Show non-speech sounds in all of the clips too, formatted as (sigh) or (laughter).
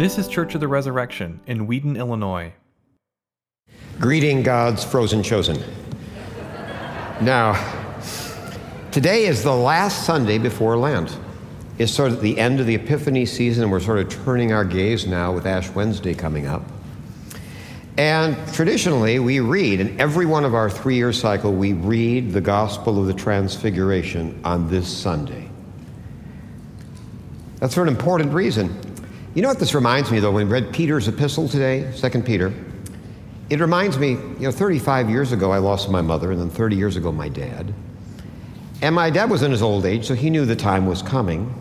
This is Church of the Resurrection in Wheaton, Illinois. Greeting God's frozen chosen. Now, today is the last Sunday before Lent. It's sort of the end of the Epiphany season, and we're sort of turning our gaze now with Ash Wednesday coming up. And traditionally, we read, in every one of our three year cycle, we read the Gospel of the Transfiguration on this Sunday. That's for an important reason. You know what this reminds me, though, when we read Peter's epistle today, 2 Peter? It reminds me, you know, 35 years ago I lost my mother, and then 30 years ago my dad. And my dad was in his old age, so he knew the time was coming.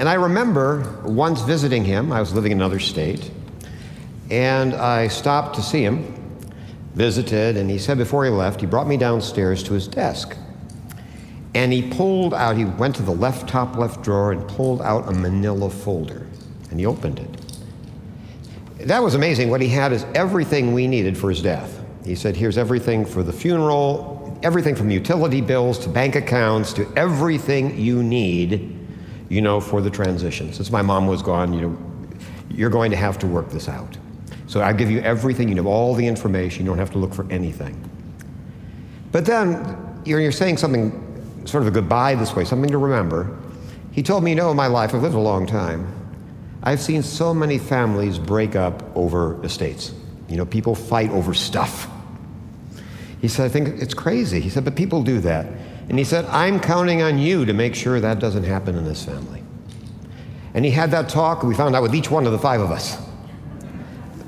And I remember once visiting him, I was living in another state, and I stopped to see him, visited, and he said before he left, he brought me downstairs to his desk. And he pulled out, he went to the left top left drawer and pulled out a manila folder and he opened it. That was amazing. What he had is everything we needed for his death. He said, Here's everything for the funeral, everything from utility bills to bank accounts to everything you need, you know, for the transition. Since my mom was gone, you know, you're going to have to work this out. So I give you everything, you know, all the information, you don't have to look for anything. But then you're, you're saying something, sort of a goodbye this way, something to remember. He told me, you know, in my life, I've lived a long time. I've seen so many families break up over estates. You know, people fight over stuff. He said, I think it's crazy. He said, but people do that. And he said, I'm counting on you to make sure that doesn't happen in this family. And he had that talk, we found out with each one of the five of us.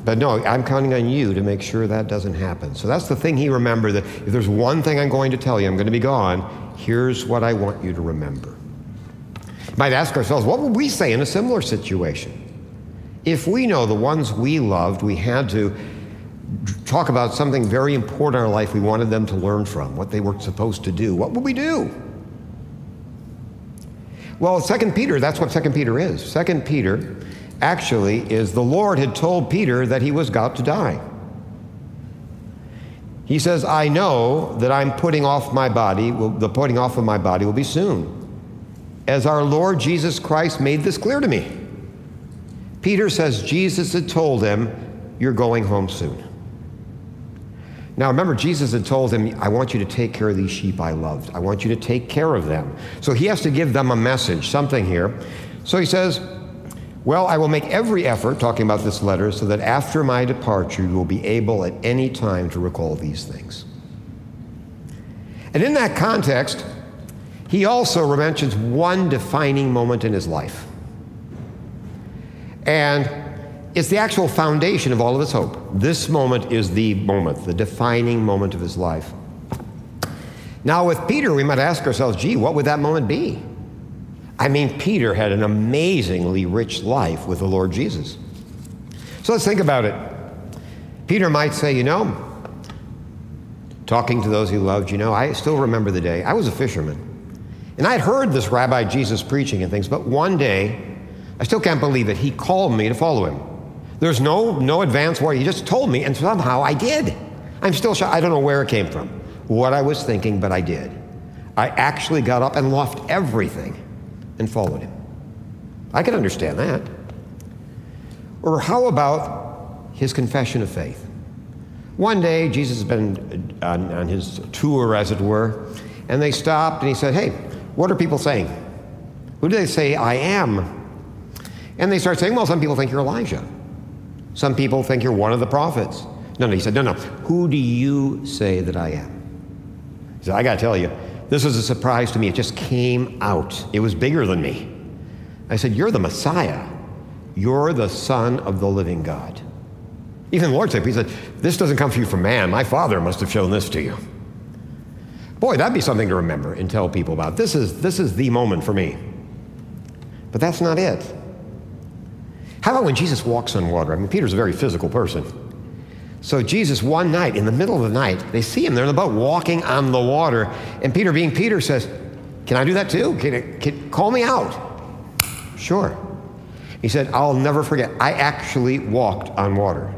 But no, I'm counting on you to make sure that doesn't happen. So that's the thing he remembered that if there's one thing I'm going to tell you, I'm going to be gone, here's what I want you to remember might ask ourselves, what would we say in a similar situation? If we know the ones we loved, we had to talk about something very important in our life we wanted them to learn from, what they were supposed to do, what would we do? Well, 2 Peter, that's what 2 Peter is. 2 Peter actually is the Lord had told Peter that he was about to die. He says, I know that I'm putting off my body, the putting off of my body will be soon as our Lord Jesus Christ made this clear to me. Peter says Jesus had told him, You're going home soon. Now remember, Jesus had told him, I want you to take care of these sheep I loved. I want you to take care of them. So he has to give them a message, something here. So he says, Well, I will make every effort, talking about this letter, so that after my departure, you will be able at any time to recall these things. And in that context, he also mentions one defining moment in his life. And it's the actual foundation of all of his hope. This moment is the moment, the defining moment of his life. Now, with Peter, we might ask ourselves, gee, what would that moment be? I mean, Peter had an amazingly rich life with the Lord Jesus. So let's think about it. Peter might say, you know, talking to those he loved, you know, I still remember the day. I was a fisherman. And I'd heard this Rabbi Jesus preaching and things, but one day, I still can't believe it, he called me to follow him. There's no, no advance warning. He just told me, and somehow I did. I'm still shocked. I don't know where it came from, what I was thinking, but I did. I actually got up and left everything and followed him. I can understand that. Or how about his confession of faith? One day, Jesus has been on, on his tour, as it were, and they stopped and he said, Hey, what are people saying? Who do they say I am? And they start saying, well, some people think you're Elijah. Some people think you're one of the prophets. No, no, he said, no, no. Who do you say that I am? He said, I got to tell you, this was a surprise to me. It just came out. It was bigger than me. I said, You're the Messiah. You're the Son of the living God. Even the Lord said, He said, This doesn't come from you from man. My Father must have shown this to you. Boy, that'd be something to remember and tell people about. This is, this is the moment for me. But that's not it. How about when Jesus walks on water? I mean, Peter's a very physical person. So, Jesus, one night, in the middle of the night, they see him there in the boat walking on the water. And Peter, being Peter, says, Can I do that too? Can, can, call me out. Sure. He said, I'll never forget. I actually walked on water.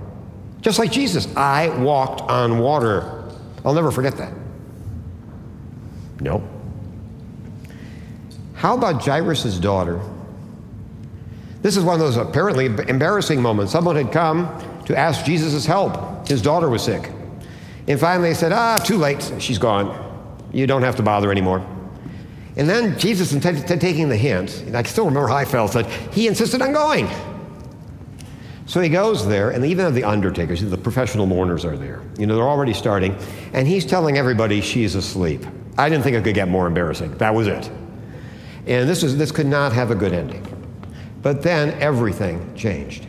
Just like Jesus, I walked on water. I'll never forget that. No. How about Jairus' daughter? This is one of those apparently embarrassing moments. Someone had come to ask Jesus' help. His daughter was sick. And finally they said, Ah, too late. She's gone. You don't have to bother anymore. And then Jesus, instead of taking the hint, and I still remember how I felt, he insisted on going. So he goes there, and even the undertakers, the professional mourners are there. You know, they're already starting, and he's telling everybody she's asleep. I didn't think it could get more embarrassing. That was it. And this, is, this could not have a good ending. But then everything changed.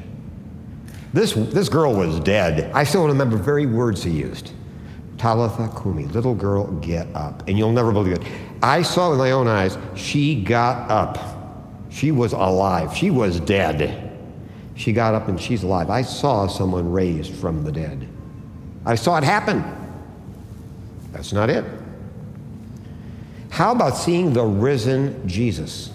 This, this girl was dead. I still remember very words he used. Talitha Kumi, little girl, get up. And you'll never believe it. I saw with my own eyes, she got up. She was alive. She was dead. She got up and she's alive. I saw someone raised from the dead. I saw it happen. That's not it. How about seeing the risen Jesus?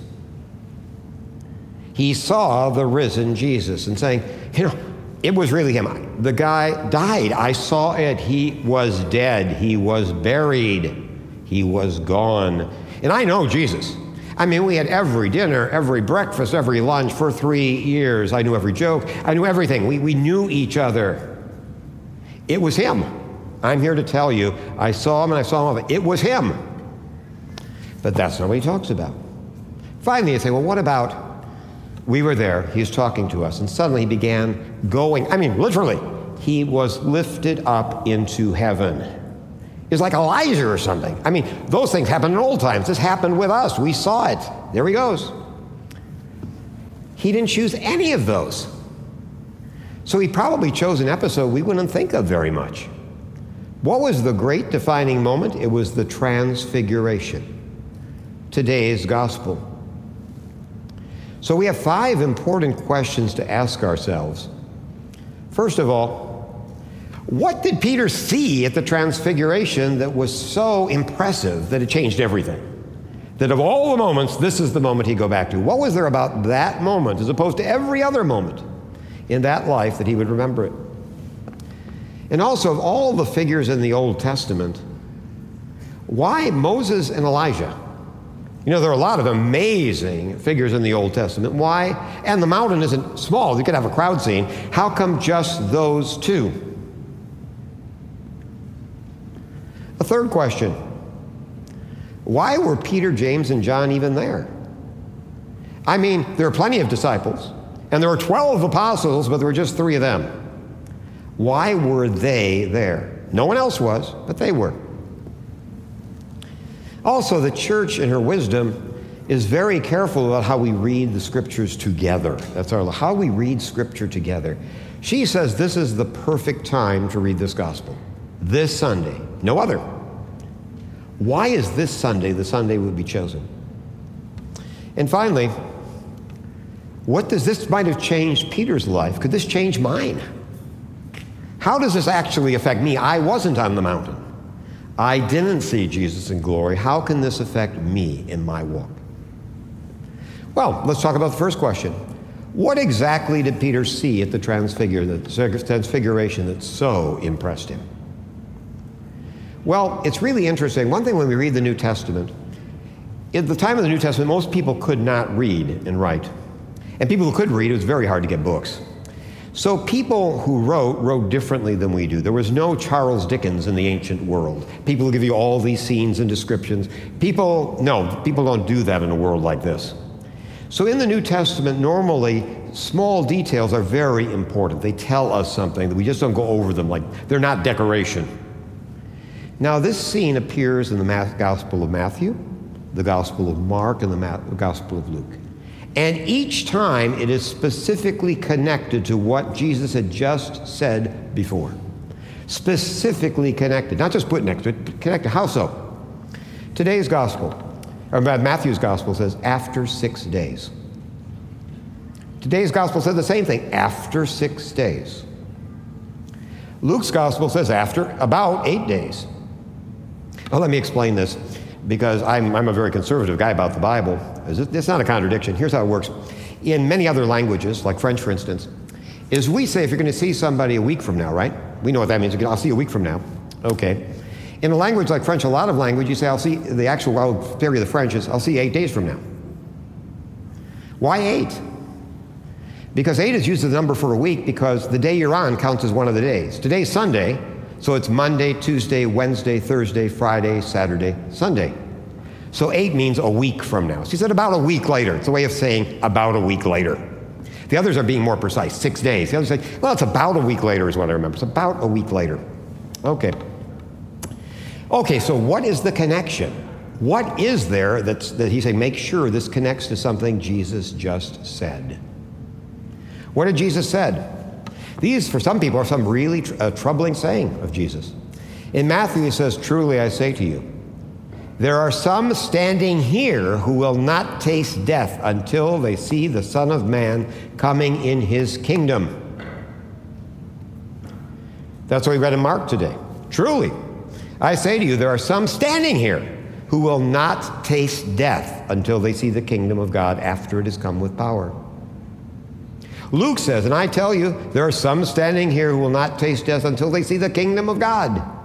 He saw the risen Jesus and saying, you know, it was really him. The guy died. I saw it. He was dead. He was buried. He was gone. And I know Jesus. I mean, we had every dinner, every breakfast, every lunch for three years. I knew every joke. I knew everything. We, we knew each other. It was him. I'm here to tell you, I saw him and I saw him. It was him. But that's not what he talks about. Finally, you say, well, what about we were there, he was talking to us, and suddenly he began going. I mean, literally, he was lifted up into heaven. It's like Elijah or something. I mean, those things happened in old times. This happened with us. We saw it. There he goes. He didn't choose any of those. So he probably chose an episode we wouldn't think of very much. What was the great defining moment? It was the transfiguration. Today's gospel. So we have five important questions to ask ourselves. First of all, what did Peter see at the transfiguration that was so impressive that it changed everything? That of all the moments, this is the moment he'd go back to. What was there about that moment as opposed to every other moment in that life that he would remember it? And also, of all the figures in the Old Testament, why Moses and Elijah? You know, there are a lot of amazing figures in the Old Testament. Why? And the mountain isn't small. You could have a crowd scene. How come just those two? A third question Why were Peter, James, and John even there? I mean, there are plenty of disciples, and there were 12 apostles, but there were just three of them. Why were they there? No one else was, but they were. Also, the church, in her wisdom, is very careful about how we read the scriptures together. That's our how we read scripture together. She says this is the perfect time to read this gospel. This Sunday, no other. Why is this Sunday the Sunday would be chosen? And finally, what does this might have changed Peter's life? Could this change mine? How does this actually affect me? I wasn't on the mountain. I didn't see Jesus in glory. How can this affect me in my walk? Well, let's talk about the first question. What exactly did Peter see at the transfiguration that so impressed him? Well, it's really interesting. One thing when we read the New Testament, at the time of the New Testament, most people could not read and write. And people who could read, it was very hard to get books. So people who wrote wrote differently than we do. There was no Charles Dickens in the ancient world. People give you all these scenes and descriptions. People, no, people don't do that in a world like this. So in the New Testament, normally small details are very important. They tell us something that we just don't go over them like they're not decoration. Now, this scene appears in the Gospel of Matthew, the Gospel of Mark, and the Gospel of Luke. And each time it is specifically connected to what Jesus had just said before. Specifically connected, not just put next to it, but connected. How so? Today's gospel, or Matthew's gospel says, after six days. Today's gospel says the same thing, after six days. Luke's gospel says after about eight days. Well, let me explain this because I'm, I'm a very conservative guy about the Bible. It's not a contradiction. Here's how it works. In many other languages, like French, for instance, is we say if you're going to see somebody a week from now, right? We know what that means. I'll see you a week from now. Okay. In a language like French, a lot of language, you say, I'll see, the actual theory of the French is, I'll see eight days from now. Why eight? Because eight is used as a number for a week because the day you're on counts as one of the days. Today's Sunday, so it's Monday, Tuesday, Wednesday, Thursday, Friday, Saturday, Sunday. So eight means a week from now. She said about a week later. It's a way of saying about a week later. The others are being more precise, six days. The others say, well, it's about a week later, is what I remember. It's about a week later. Okay. Okay, so what is the connection? What is there that's, that he say, make sure this connects to something Jesus just said? What did Jesus said? These, for some people, are some really tr- uh, troubling saying of Jesus. In Matthew, he says, Truly I say to you, there are some standing here who will not taste death until they see the Son of Man coming in his kingdom. That's what we read in Mark today. Truly, I say to you, there are some standing here who will not taste death until they see the kingdom of God after it has come with power. Luke says, and I tell you, there are some standing here who will not taste death until they see the kingdom of God.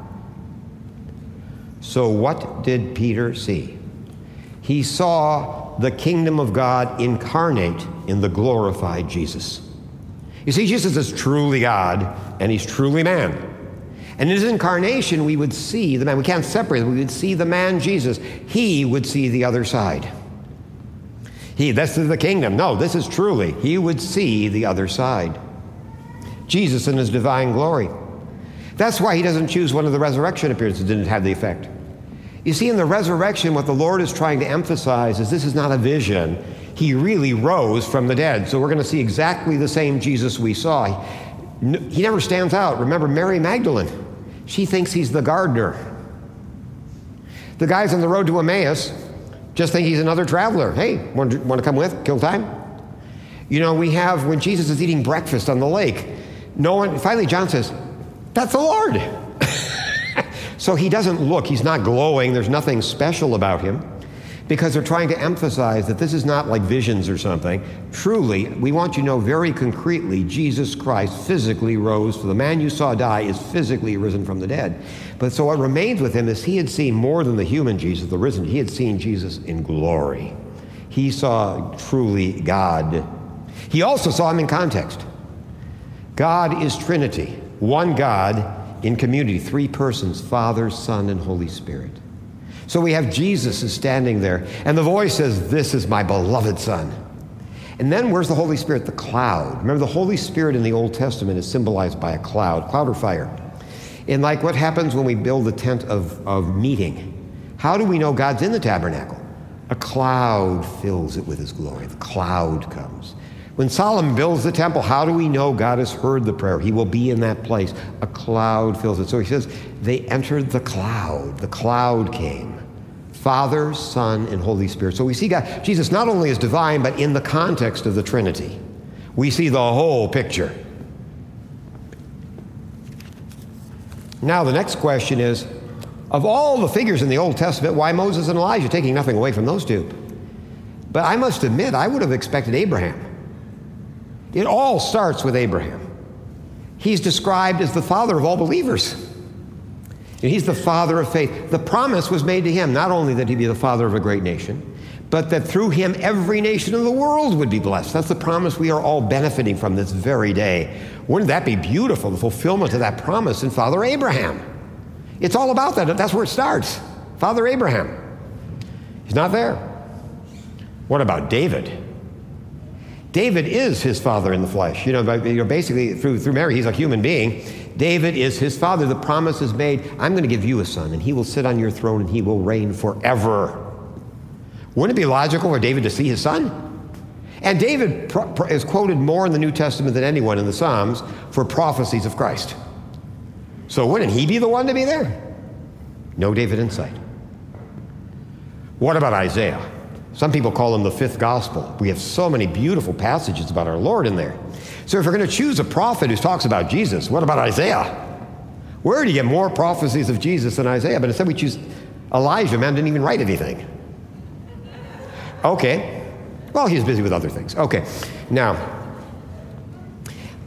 So, what did Peter see? He saw the kingdom of God incarnate in the glorified Jesus. You see, Jesus is truly God and he's truly man. And in his incarnation, we would see the man. We can't separate them. We would see the man Jesus. He would see the other side. He, this is the kingdom. No, this is truly. He would see the other side. Jesus in his divine glory. That's why he doesn't choose one of the resurrection appearances, that didn't have the effect. You see, in the resurrection, what the Lord is trying to emphasize is this is not a vision. He really rose from the dead. So we're going to see exactly the same Jesus we saw. He never stands out. Remember Mary Magdalene? She thinks he's the gardener. The guys on the road to Emmaus just think he's another traveler. Hey, want to, want to come with? Kill time? You know, we have when Jesus is eating breakfast on the lake, no one, finally, John says, That's the Lord. (laughs) so he doesn't look, he's not glowing, there's nothing special about him because they're trying to emphasize that this is not like visions or something. Truly, we want you to know very concretely Jesus Christ physically rose. For the man you saw die is physically risen from the dead. But so what remains with him is he had seen more than the human Jesus, the risen. He had seen Jesus in glory. He saw truly God. He also saw him in context. God is Trinity, one God in community, three persons Father, Son, and Holy Spirit. So we have Jesus is standing there, and the voice says, This is my beloved Son. And then where's the Holy Spirit? The cloud. Remember, the Holy Spirit in the Old Testament is symbolized by a cloud, cloud or fire. And like what happens when we build the tent of, of meeting, how do we know God's in the tabernacle? A cloud fills it with his glory. The cloud comes. When Solomon builds the temple, how do we know God has heard the prayer? He will be in that place. A cloud fills it. So he says, they entered the cloud. The cloud came. Father, Son, and Holy Spirit. So we see God, Jesus not only is divine, but in the context of the Trinity. We see the whole picture. Now, the next question is of all the figures in the Old Testament, why Moses and Elijah? Taking nothing away from those two. But I must admit, I would have expected Abraham. It all starts with Abraham. He's described as the father of all believers. And he's the father of faith. The promise was made to him not only that he'd be the father of a great nation, but that through him every nation in the world would be blessed. That's the promise we are all benefiting from this very day. Wouldn't that be beautiful, the fulfillment of that promise in Father Abraham? It's all about that. That's where it starts. Father Abraham. He's not there. What about David? David is his father in the flesh. You know, you know basically through, through Mary, he's a human being. David is his father. The promise is made I'm going to give you a son, and he will sit on your throne, and he will reign forever. Wouldn't it be logical for David to see his son? And David is quoted more in the New Testament than anyone in the Psalms for prophecies of Christ. So wouldn't he be the one to be there? No David insight. What about Isaiah? Some people call him the fifth gospel. We have so many beautiful passages about our Lord in there. So if we're going to choose a prophet who talks about Jesus, what about Isaiah? Where do you get more prophecies of Jesus than Isaiah? But instead we choose Elijah. Man didn't even write anything. Okay. Well, he's busy with other things. Okay. Now,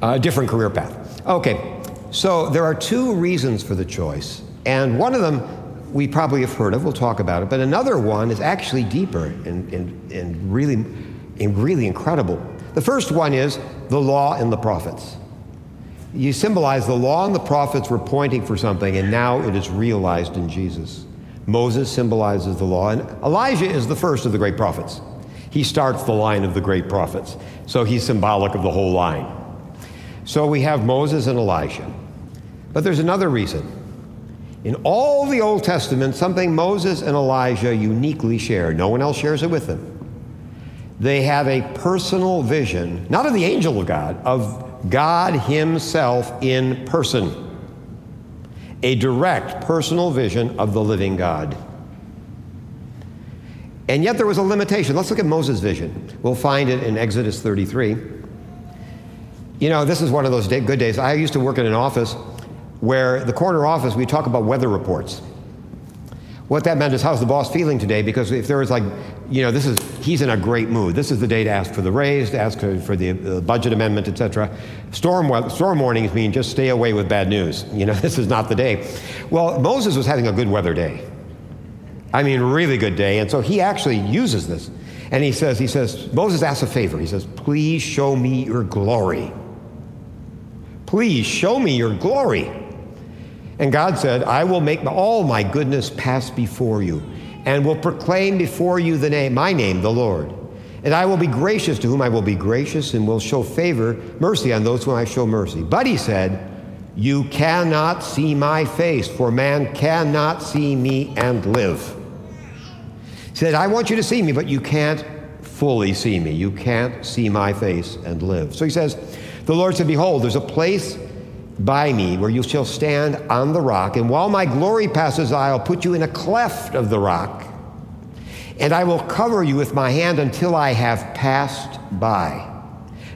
a different career path. Okay. So there are two reasons for the choice. And one of them we probably have heard of. We'll talk about it. But another one is actually deeper and, and, and really, and really incredible. The first one is the law and the prophets. You symbolize the law and the prophets were pointing for something, and now it is realized in Jesus. Moses symbolizes the law, and Elijah is the first of the great prophets. He starts the line of the great prophets, so he's symbolic of the whole line. So we have Moses and Elijah. But there's another reason. In all the Old Testament, something Moses and Elijah uniquely share. No one else shares it with them. They have a personal vision, not of the angel of God, of God Himself in person a direct personal vision of the living God. And yet there was a limitation. Let's look at Moses' vision. We'll find it in Exodus 33. You know, this is one of those day, good days. I used to work in an office where the corner office, we talk about weather reports. What that meant is, how's the boss feeling today? Because if there was like, you know, this is, he's in a great mood. This is the day to ask for the raise, to ask for the budget amendment, etc. Storm, storm warnings mean just stay away with bad news. (laughs) You know, this is not the day. Well, Moses was having a good weather day. I mean, really good day. And so he actually uses this. And he says, he says, Moses asks a favor. He says, please show me your glory. Please show me your glory. And God said, I will make all my goodness pass before you, and will proclaim before you the name, my name, the Lord. And I will be gracious to whom I will be gracious, and will show favor, mercy on those whom I show mercy. But he said, You cannot see my face, for man cannot see me and live. He said, I want you to see me, but you can't fully see me. You can't see my face and live. So he says, The Lord said, Behold, there's a place by me, where you shall stand on the rock. And while my glory passes, I'll put you in a cleft of the rock, and I will cover you with my hand until I have passed by.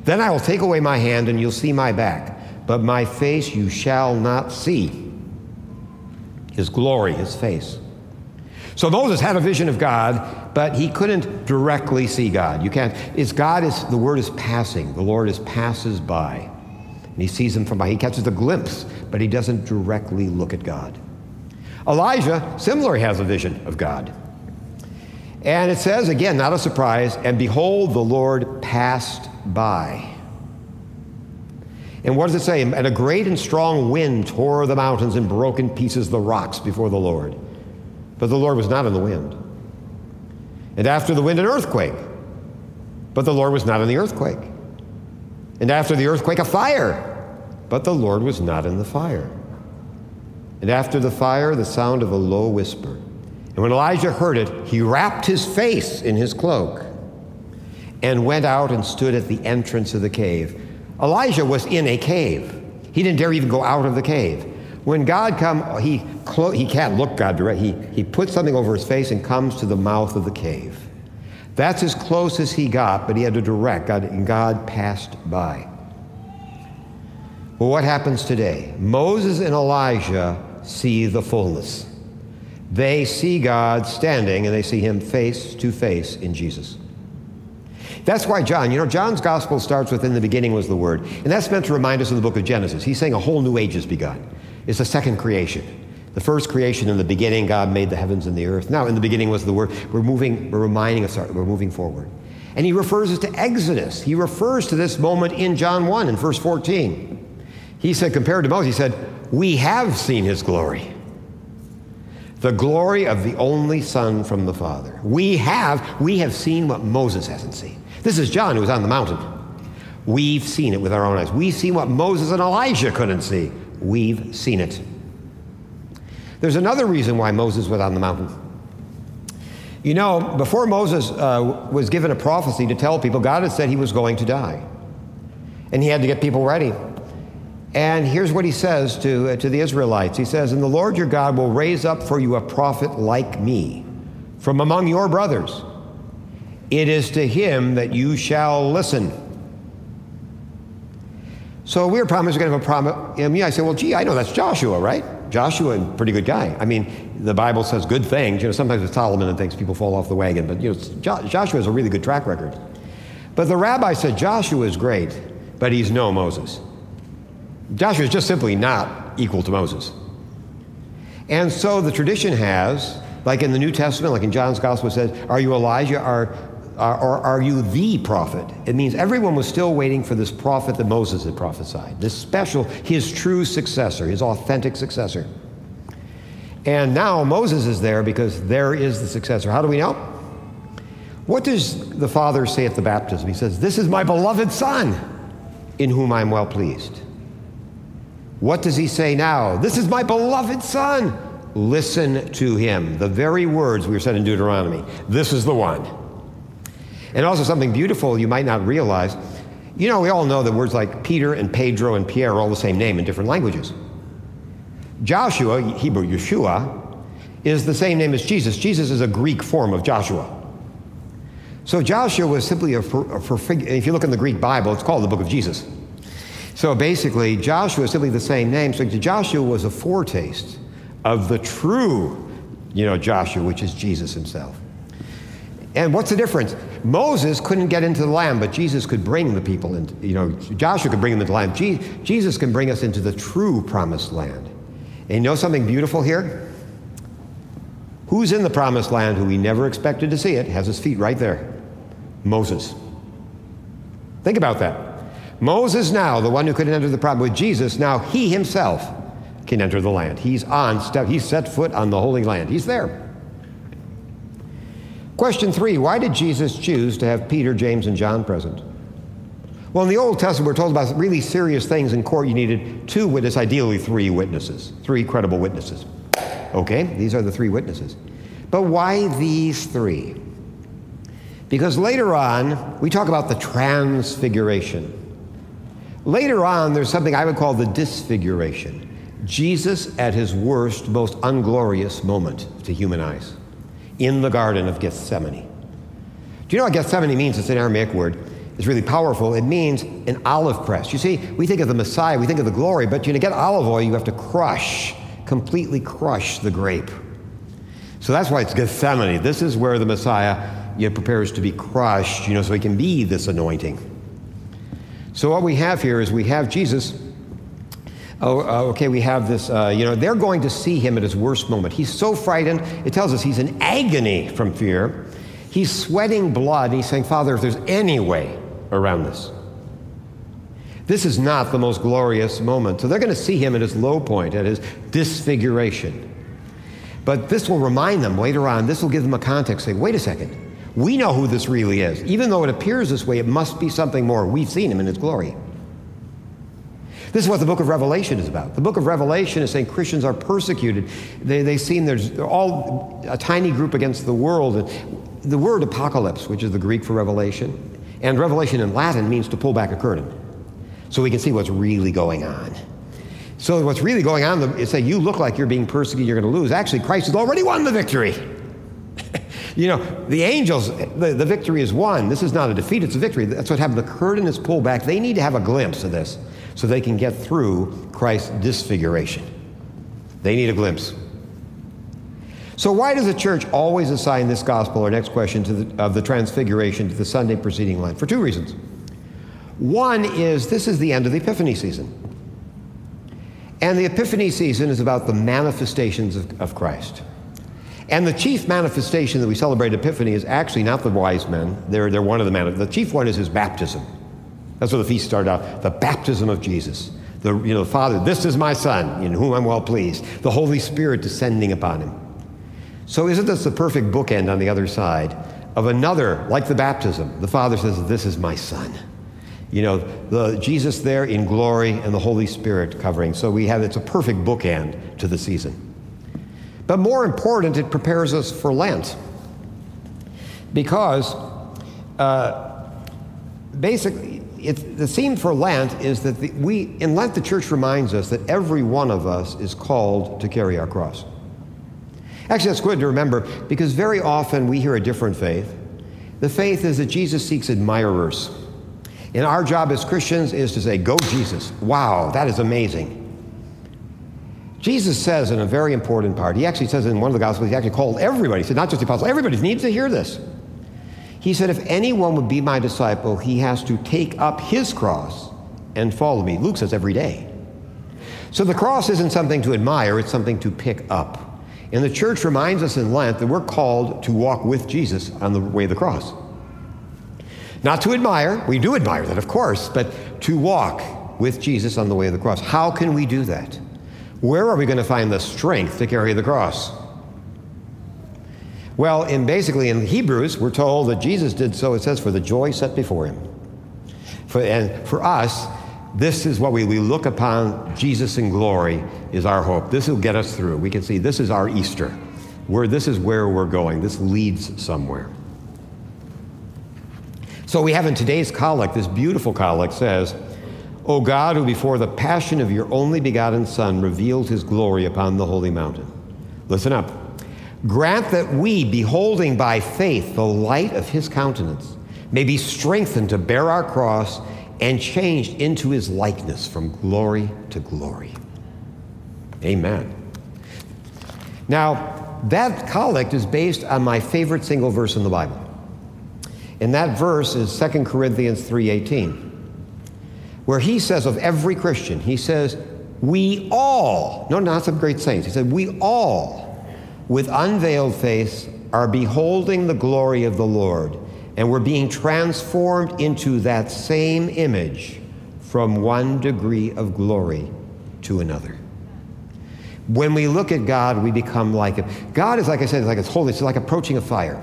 Then I will take away my hand, and you'll see my back, but my face you shall not see. His glory, his face. So Moses had a vision of God, but he couldn't directly see God. You can't. It's God is the word is passing. The Lord is passes by. And he sees him from behind. He catches a glimpse, but he doesn't directly look at God. Elijah similarly has a vision of God. And it says, again, not a surprise, and behold, the Lord passed by. And what does it say? And a great and strong wind tore the mountains and broke in pieces the rocks before the Lord. But the Lord was not in the wind. And after the wind, an earthquake. But the Lord was not in the earthquake. And after the earthquake, a fire. But the Lord was not in the fire. And after the fire, the sound of a low whisper. And when Elijah heard it, he wrapped his face in his cloak and went out and stood at the entrance of the cave. Elijah was in a cave. He didn't dare even go out of the cave. When God come, he, clo- he can't look God direct. He, he puts something over his face and comes to the mouth of the cave. That's as close as he got, but he had to direct. God, and God passed by. Well, what happens today? Moses and Elijah see the fullness. They see God standing and they see him face to face in Jesus. That's why John, you know, John's gospel starts with in the beginning was the word. And that's meant to remind us of the book of Genesis. He's saying a whole new age has begun. It's a second creation. The first creation in the beginning, God made the heavens and the earth. Now, in the beginning was the Word. We're moving, we're reminding us, we're moving forward. And he refers us to Exodus. He refers to this moment in John 1 in verse 14. He said, compared to Moses, he said, We have seen his glory. The glory of the only Son from the Father. We have, we have seen what Moses hasn't seen. This is John who was on the mountain. We've seen it with our own eyes. We've seen what Moses and Elijah couldn't see. We've seen it. There's another reason why Moses was on the mountain. You know, before Moses uh, was given a prophecy to tell people, God had said he was going to die. And he had to get people ready. And here's what he says to, uh, to the Israelites He says, And the Lord your God will raise up for you a prophet like me from among your brothers. It is to him that you shall listen. So we were promised we're going to have a prophet. And me, I said, Well, gee, I know that's Joshua, right? Joshua, a pretty good guy. I mean, the Bible says good things. You know, sometimes with Solomon and things, people fall off the wagon, but you know, Joshua has a really good track record. But the rabbi said Joshua is great, but he's no Moses. Joshua is just simply not equal to Moses. And so the tradition has, like in the New Testament, like in John's Gospel, says, Are you Elijah? Are or are you the prophet? It means everyone was still waiting for this prophet that Moses had prophesied, this special, his true successor, his authentic successor. And now Moses is there because there is the successor. How do we know? What does the Father say at the baptism? He says, This is my beloved Son, in whom I'm well pleased. What does he say now? This is my beloved Son. Listen to him. The very words we were said in Deuteronomy. This is the one. And also something beautiful you might not realize. You know, we all know that words like Peter and Pedro and Pierre are all the same name in different languages. Joshua, Hebrew Yeshua, is the same name as Jesus. Jesus is a Greek form of Joshua. So Joshua was simply a, a if you look in the Greek Bible, it's called the book of Jesus. So basically, Joshua is simply the same name. So Joshua was a foretaste of the true, you know, Joshua, which is Jesus himself. And what's the difference? Moses couldn't get into the land, but Jesus could bring the people into, you know, Joshua could bring them into the land. Je- Jesus can bring us into the true promised land. And you know something beautiful here? Who's in the promised land who we never expected to see it, has his feet right there? Moses. Think about that. Moses now, the one who couldn't enter the promise with Jesus, now he himself can enter the land. He's on step, he's set foot on the Holy Land. He's there. Question three Why did Jesus choose to have Peter, James, and John present? Well, in the Old Testament, we're told about really serious things in court. You needed two witnesses, ideally three witnesses, three credible witnesses. Okay, these are the three witnesses. But why these three? Because later on, we talk about the transfiguration. Later on, there's something I would call the disfiguration. Jesus at his worst, most unglorious moment to human eyes in the Garden of Gethsemane. Do you know what Gethsemane means? It's an Aramaic word. It's really powerful. It means an olive press. You see, we think of the Messiah, we think of the glory, but you know, to get olive oil, you have to crush, completely crush the grape. So that's why it's Gethsemane. This is where the Messiah you know, prepares to be crushed, you know, so he can be this anointing. So what we have here is we have Jesus oh, uh, okay, we have this, uh, you know, they're going to see him at his worst moment. He's so frightened, it tells us he's in agony from fear. He's sweating blood, and he's saying, Father, if there's any way around this. This is not the most glorious moment. So they're going to see him at his low point, at his disfiguration. But this will remind them later on, this will give them a context. Say, wait a second, we know who this really is. Even though it appears this way, it must be something more. We've seen him in his glory. This is what the book of Revelation is about. The book of Revelation is saying Christians are persecuted. They, they seem there's all a tiny group against the world. The word apocalypse, which is the Greek for revelation, and revelation in Latin means to pull back a curtain so we can see what's really going on. So what's really going on is that you look like you're being persecuted, you're going to lose. Actually, Christ has already won the victory. (laughs) you know, the angels, the, the victory is won. This is not a defeat, it's a victory. That's what happened. The curtain is pulled back. They need to have a glimpse of this so they can get through Christ's disfiguration. They need a glimpse. So, why does the church always assign this gospel, or next question, the, of the transfiguration to the Sunday preceding Lent? For two reasons. One is this is the end of the Epiphany season. And the Epiphany season is about the manifestations of, of Christ. And the chief manifestation that we celebrate Epiphany is actually not the wise men. They're, they're one of the man. The chief one is his baptism. That's where the feast started out. The baptism of Jesus. The, you know, the Father, this is my Son, in whom I'm well pleased. The Holy Spirit descending upon him. So isn't this the perfect bookend on the other side of another, like the baptism? The Father says, This is my Son. You know, the Jesus there in glory and the Holy Spirit covering. So we have it's a perfect bookend to the season. But more important, it prepares us for Lent. Because uh, basically, it, the theme for Lent is that the, we, in Lent, the church reminds us that every one of us is called to carry our cross. Actually, that's good to remember because very often we hear a different faith. The faith is that Jesus seeks admirers. And our job as Christians is to say, Go, Jesus. Wow, that is amazing. Jesus says in a very important part, he actually says in one of the Gospels, he actually called everybody. He said, not just the apostles, everybody needs to hear this. He said, If anyone would be my disciple, he has to take up his cross and follow me. Luke says every day. So the cross isn't something to admire, it's something to pick up. And the church reminds us in Lent that we're called to walk with Jesus on the way of the cross. Not to admire, we do admire that, of course, but to walk with Jesus on the way of the cross. How can we do that? Where are we going to find the strength to carry the cross? Well, in basically in Hebrews, we're told that Jesus did so, it says, for the joy set before him. For, and for us, this is what we, we look upon Jesus in glory is our hope. This will get us through. We can see this is our Easter. Where this is where we're going. This leads somewhere. So we have in today's collect, this beautiful collect says, O God, who before the passion of your only begotten Son revealed his glory upon the holy mountain. Listen up. Grant that we, beholding by faith the light of his countenance, may be strengthened to bear our cross and changed into his likeness from glory to glory. Amen. Now, that collect is based on my favorite single verse in the Bible. And that verse is 2 Corinthians 3:18. Where he says of every Christian, he says, "We all, no not some great saints. He said, "We all with unveiled face are beholding the glory of the Lord, and we're being transformed into that same image from one degree of glory to another." When we look at God, we become like Him. God is, like I said, it's like it's holy. It's like approaching a fire.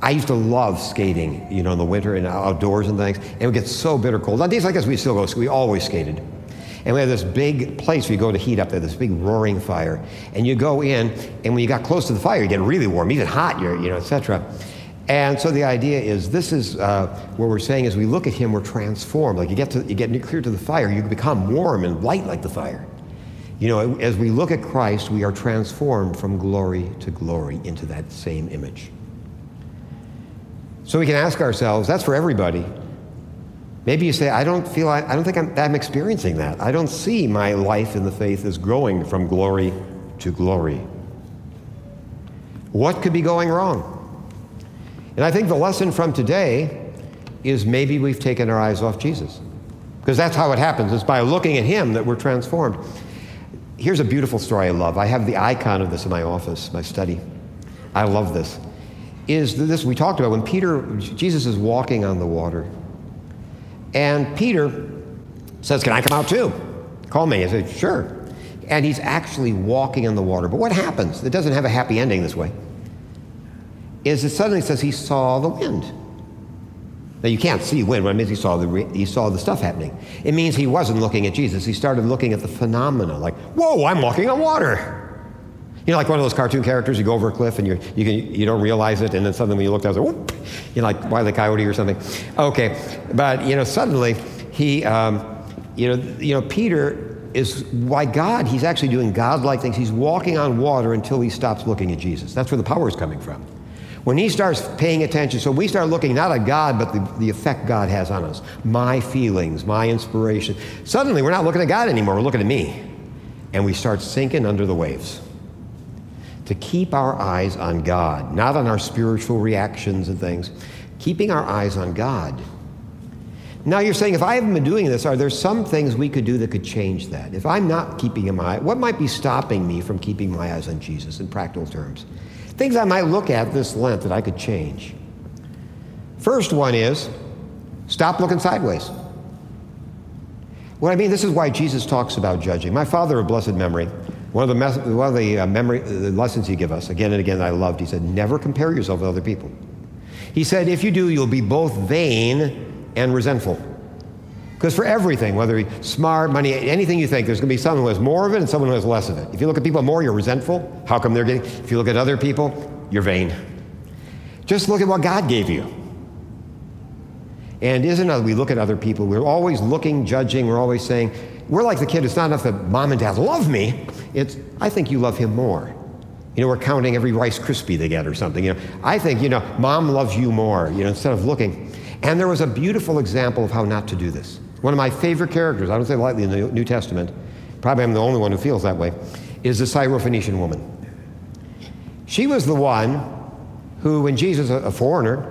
I used to love skating, you know, in the winter and outdoors and things, and it would get so bitter cold. On days like this, we still go, we always skated. And we have this big place where you go to heat up there, this big roaring fire. And you go in, and when you got close to the fire, you get really warm, even hot, you know, etc. And so the idea is, this is uh, what we're saying is we look at him, we're transformed. Like you get to, you get clear to the fire, you become warm and light like the fire. You know, as we look at Christ, we are transformed from glory to glory into that same image. So we can ask ourselves, that's for everybody. Maybe you say, I don't feel, I, I don't think I'm, I'm experiencing that. I don't see my life in the faith as growing from glory to glory. What could be going wrong? And I think the lesson from today is maybe we've taken our eyes off Jesus. Because that's how it happens. It's by looking at Him that we're transformed. Here's a beautiful story I love. I have the icon of this in my office, my study. I love this is this we talked about when Peter, Jesus is walking on the water. And Peter says, Can I come out too? Call me. I said, Sure. And he's actually walking on the water. But what happens? It doesn't have a happy ending this way. Is it suddenly says he saw the wind. Now you can't see wind, but it means he saw the he saw the stuff happening. It means he wasn't looking at Jesus. He started looking at the phenomena, like, whoa, I'm walking on water. You know, like one of those cartoon characters, you go over a cliff and you you, can, you don't realize it, and then suddenly when you look down, like, whoop, you know, like Wile the Coyote or something. Okay, but, you know, suddenly he, um, you, know, you know, Peter is, why God, he's actually doing God-like things. He's walking on water until he stops looking at Jesus. That's where the power is coming from. When he starts paying attention, so we start looking not at God, but the, the effect God has on us, my feelings, my inspiration. Suddenly, we're not looking at God anymore, we're looking at me. And we start sinking under the waves to keep our eyes on God, not on our spiritual reactions and things, keeping our eyes on God. Now you're saying, if I haven't been doing this, are there some things we could do that could change that? If I'm not keeping my eye, what might be stopping me from keeping my eyes on Jesus in practical terms? Things I might look at this Lent that I could change. First one is stop looking sideways. What I mean, this is why Jesus talks about judging. My father of blessed memory one of the, one of the uh, memory the lessons he gave us again and again I loved. He said, "Never compare yourself with other people." He said, "If you do, you'll be both vain and resentful." Because for everything, whether smart, money, anything you think, there's going to be someone who has more of it and someone who has less of it. If you look at people more, you're resentful. How come they're getting? If you look at other people, you're vain. Just look at what God gave you. And isn't it, we look at other people, we're always looking, judging, we're always saying, we're like the kid. It's not enough that mom and dad love me. It's, I think you love him more. You know, we're counting every Rice Krispie they get or something. You know, I think, you know, mom loves you more, you know, instead of looking. And there was a beautiful example of how not to do this. One of my favorite characters, I don't say lightly in the New Testament, probably I'm the only one who feels that way, is the Syrophoenician woman. She was the one who, when Jesus, a foreigner,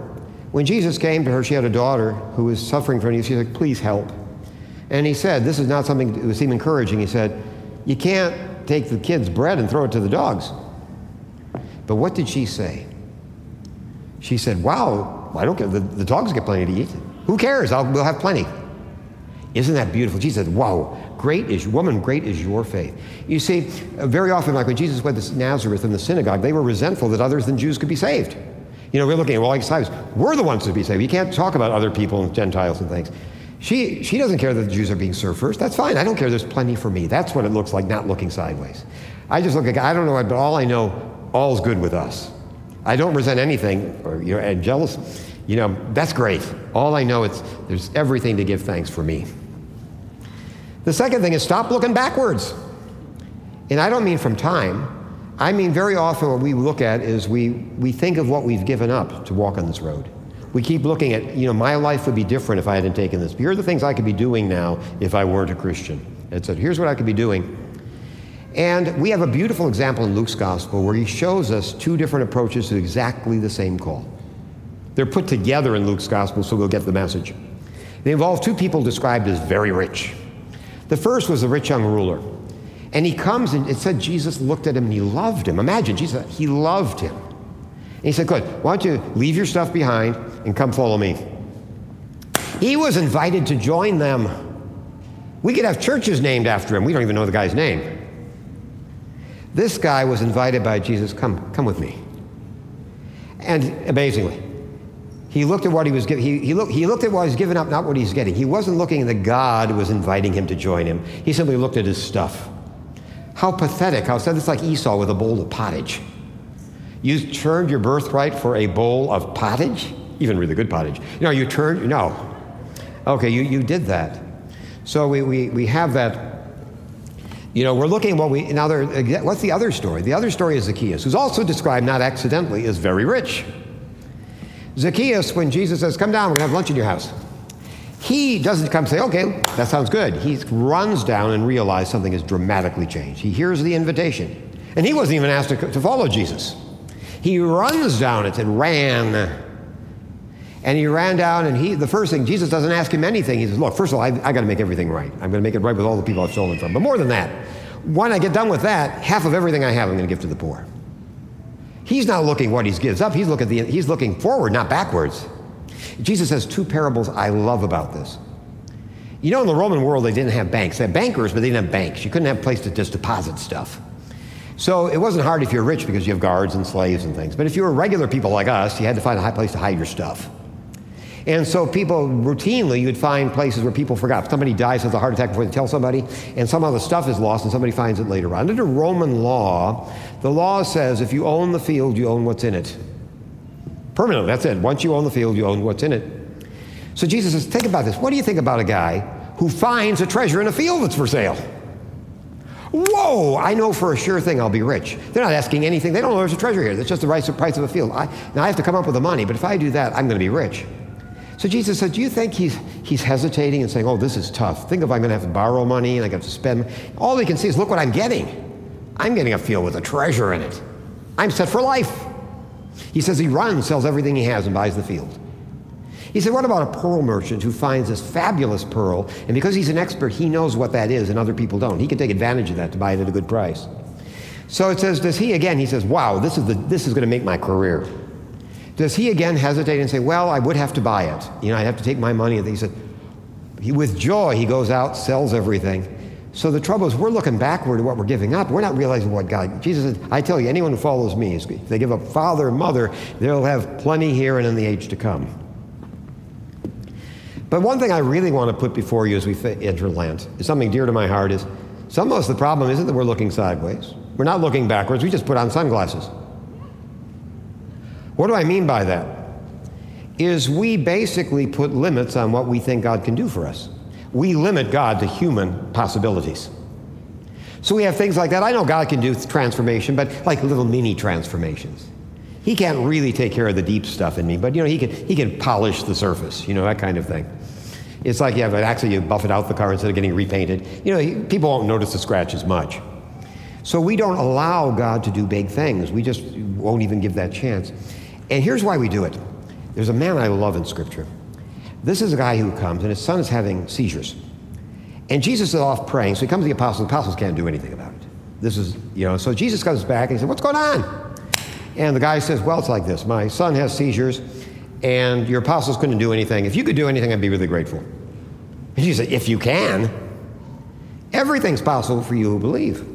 when Jesus came to her, she had a daughter who was suffering from, you. she said, please help. And he said, This is not something that would seem encouraging. He said, You can't take the kid's bread and throw it to the dogs. But what did she say? She said, Wow, I don't care. The, the dogs get plenty to eat. Who cares? I'll, we'll have plenty. Isn't that beautiful? Jesus said, Whoa, great is, woman, great is your faith. You see, uh, very often, like when Jesus went to Nazareth in the synagogue, they were resentful that others than Jews could be saved. You know, we're looking at, well, like Cyrus, we're the ones to be saved. You can't talk about other people and Gentiles and things. She, she doesn't care that the Jews are being served first. That's fine. I don't care. There's plenty for me. That's what it looks like, not looking sideways. I just look at, I don't know, but all I know, all's good with us. I don't resent anything or you know, and jealous. You know, that's great. All I know is there's everything to give thanks for me. The second thing is stop looking backwards. And I don't mean from time. I mean very often what we look at is we, we think of what we've given up to walk on this road. We keep looking at, you know, my life would be different if I hadn't taken this. Here are the things I could be doing now if I weren't a Christian. And so here's what I could be doing. And we have a beautiful example in Luke's gospel where he shows us two different approaches to exactly the same call. They're put together in Luke's gospel, so we'll get the message. They involve two people described as very rich. The first was the rich young ruler. And he comes and it said Jesus looked at him and he loved him. Imagine, Jesus, he loved him. And he said, Good, why don't you leave your stuff behind and come follow me? He was invited to join them. We could have churches named after him. We don't even know the guy's name. This guy was invited by Jesus, come, come with me. And amazingly, he looked at what he was giving. He, he, looked, he looked at what he's giving up, not what he's getting. He wasn't looking that God was inviting him to join him. He simply looked at his stuff. How pathetic. How sad. It's like Esau with a bowl of pottage. You turned your birthright for a bowl of pottage? Even really good pottage. You know, you turned, no. Okay, you, you did that. So we, we, we have that you know, we're looking what we now. There, what's the other story? The other story is Zacchaeus, who's also described not accidentally as very rich. Zacchaeus, when Jesus says, "Come down, we're gonna have lunch in your house," he doesn't come say, "Okay, that sounds good." He runs down and realizes something has dramatically changed. He hears the invitation, and he wasn't even asked to, to follow Jesus. He runs down it and ran. And he ran down, and he, the first thing, Jesus doesn't ask him anything. He says, Look, first of all, I, I got to make everything right. I'm going to make it right with all the people I've stolen from. But more than that, when I get done with that, half of everything I have, I'm going to give to the poor. He's not looking what he gives up. He's looking, the, he's looking forward, not backwards. Jesus has two parables I love about this. You know, in the Roman world, they didn't have banks. They had bankers, but they didn't have banks. You couldn't have a place to just deposit stuff. So it wasn't hard if you're rich because you have guards and slaves and things. But if you were regular people like us, you had to find a high place to hide your stuff. And so people routinely, you'd find places where people forgot. Somebody dies, has a heart attack before they tell somebody, and somehow the stuff is lost and somebody finds it later on. Under Roman law, the law says if you own the field, you own what's in it. Permanently, that's it. Once you own the field, you own what's in it. So Jesus says, think about this. What do you think about a guy who finds a treasure in a field that's for sale? Whoa, I know for a sure thing I'll be rich. They're not asking anything. They don't know there's a treasure here. That's just the price of a field. I, now I have to come up with the money, but if I do that, I'm going to be rich. So Jesus said, Do you think he's, he's hesitating and saying, Oh, this is tough? Think if I'm going to have to borrow money and I got to spend. All he can see is, Look what I'm getting. I'm getting a field with a treasure in it. I'm set for life. He says he runs, sells everything he has, and buys the field. He said, What about a pearl merchant who finds this fabulous pearl, and because he's an expert, he knows what that is, and other people don't? He can take advantage of that to buy it at a good price. So it says, Does he again? He says, Wow, this is, the, this is going to make my career. Does he again hesitate and say, Well, I would have to buy it? You know, I'd have to take my money. And he said, he, With joy, he goes out, sells everything. So the trouble is, we're looking backward at what we're giving up. We're not realizing what God. Jesus said, I tell you, anyone who follows me, if they give up father and mother, they'll have plenty here and in the age to come. But one thing I really want to put before you as we enter Lent is something dear to my heart is some of us, the problem isn't that we're looking sideways. We're not looking backwards. We just put on sunglasses. What do I mean by that? Is we basically put limits on what we think God can do for us. We limit God to human possibilities. So we have things like that. I know God can do transformation, but like little mini transformations. He can't really take care of the deep stuff in me, but you know, he can, he can polish the surface, you know, that kind of thing. It's like you have an actually you buff it out the car instead of getting repainted. You know, people won't notice the scratches much. So we don't allow God to do big things. We just won't even give that chance. And here's why we do it. There's a man I love in Scripture. This is a guy who comes, and his son is having seizures. And Jesus is off praying, so he comes to the apostles. The apostles can't do anything about it. This is, you know, so Jesus comes back and he says, What's going on? And the guy says, Well, it's like this. My son has seizures, and your apostles couldn't do anything. If you could do anything, I'd be really grateful. And Jesus said, If you can, everything's possible for you who believe.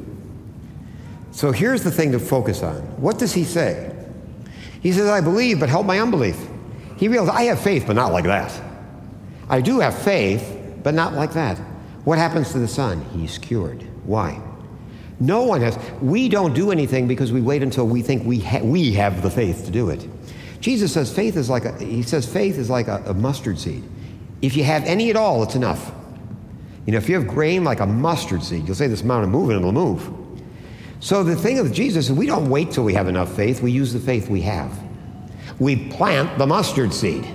So here's the thing to focus on. What does he say? He says, I believe, but help my unbelief. He realized, I have faith, but not like that. I do have faith, but not like that. What happens to the son? He's cured. Why? No one has. We don't do anything because we wait until we think we, ha- we have the faith to do it. Jesus says faith is like a, he says faith is like a, a mustard seed. If you have any at all, it's enough. You know, if you have grain like a mustard seed, you'll say this mountain move and it'll move. So the thing of Jesus is we don't wait till we have enough faith, we use the faith we have. We plant the mustard seed.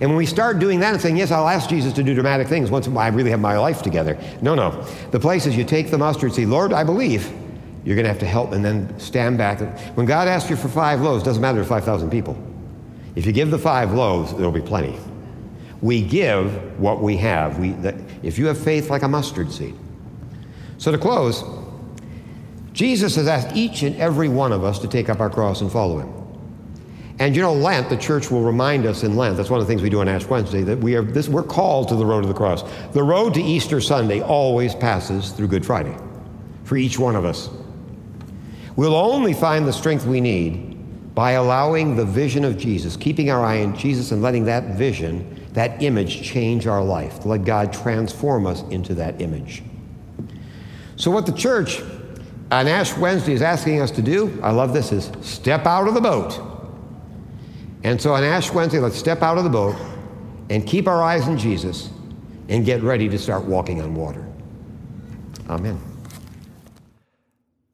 And when we start doing that and saying, Yes, I'll ask Jesus to do dramatic things once I really have my life together. No, no. The place is you take the mustard seed, Lord, I believe. You're going to have to help and then stand back. When God asks you for five loaves, doesn't matter to 5,000 people. If you give the five loaves, there'll be plenty. We give what we have. We, the, if you have faith like a mustard seed. So to close, Jesus has asked each and every one of us to take up our cross and follow him. And you know, Lent, the church will remind us in Lent, that's one of the things we do on Ash Wednesday, that we are this, we're called to the road of the cross. The road to Easter Sunday always passes through Good Friday for each one of us. We'll only find the strength we need by allowing the vision of Jesus, keeping our eye on Jesus and letting that vision, that image, change our life, let God transform us into that image. So, what the church on Ash Wednesday is asking us to do, I love this, is step out of the boat. And so on Ash Wednesday, let's step out of the boat and keep our eyes on Jesus and get ready to start walking on water. Amen.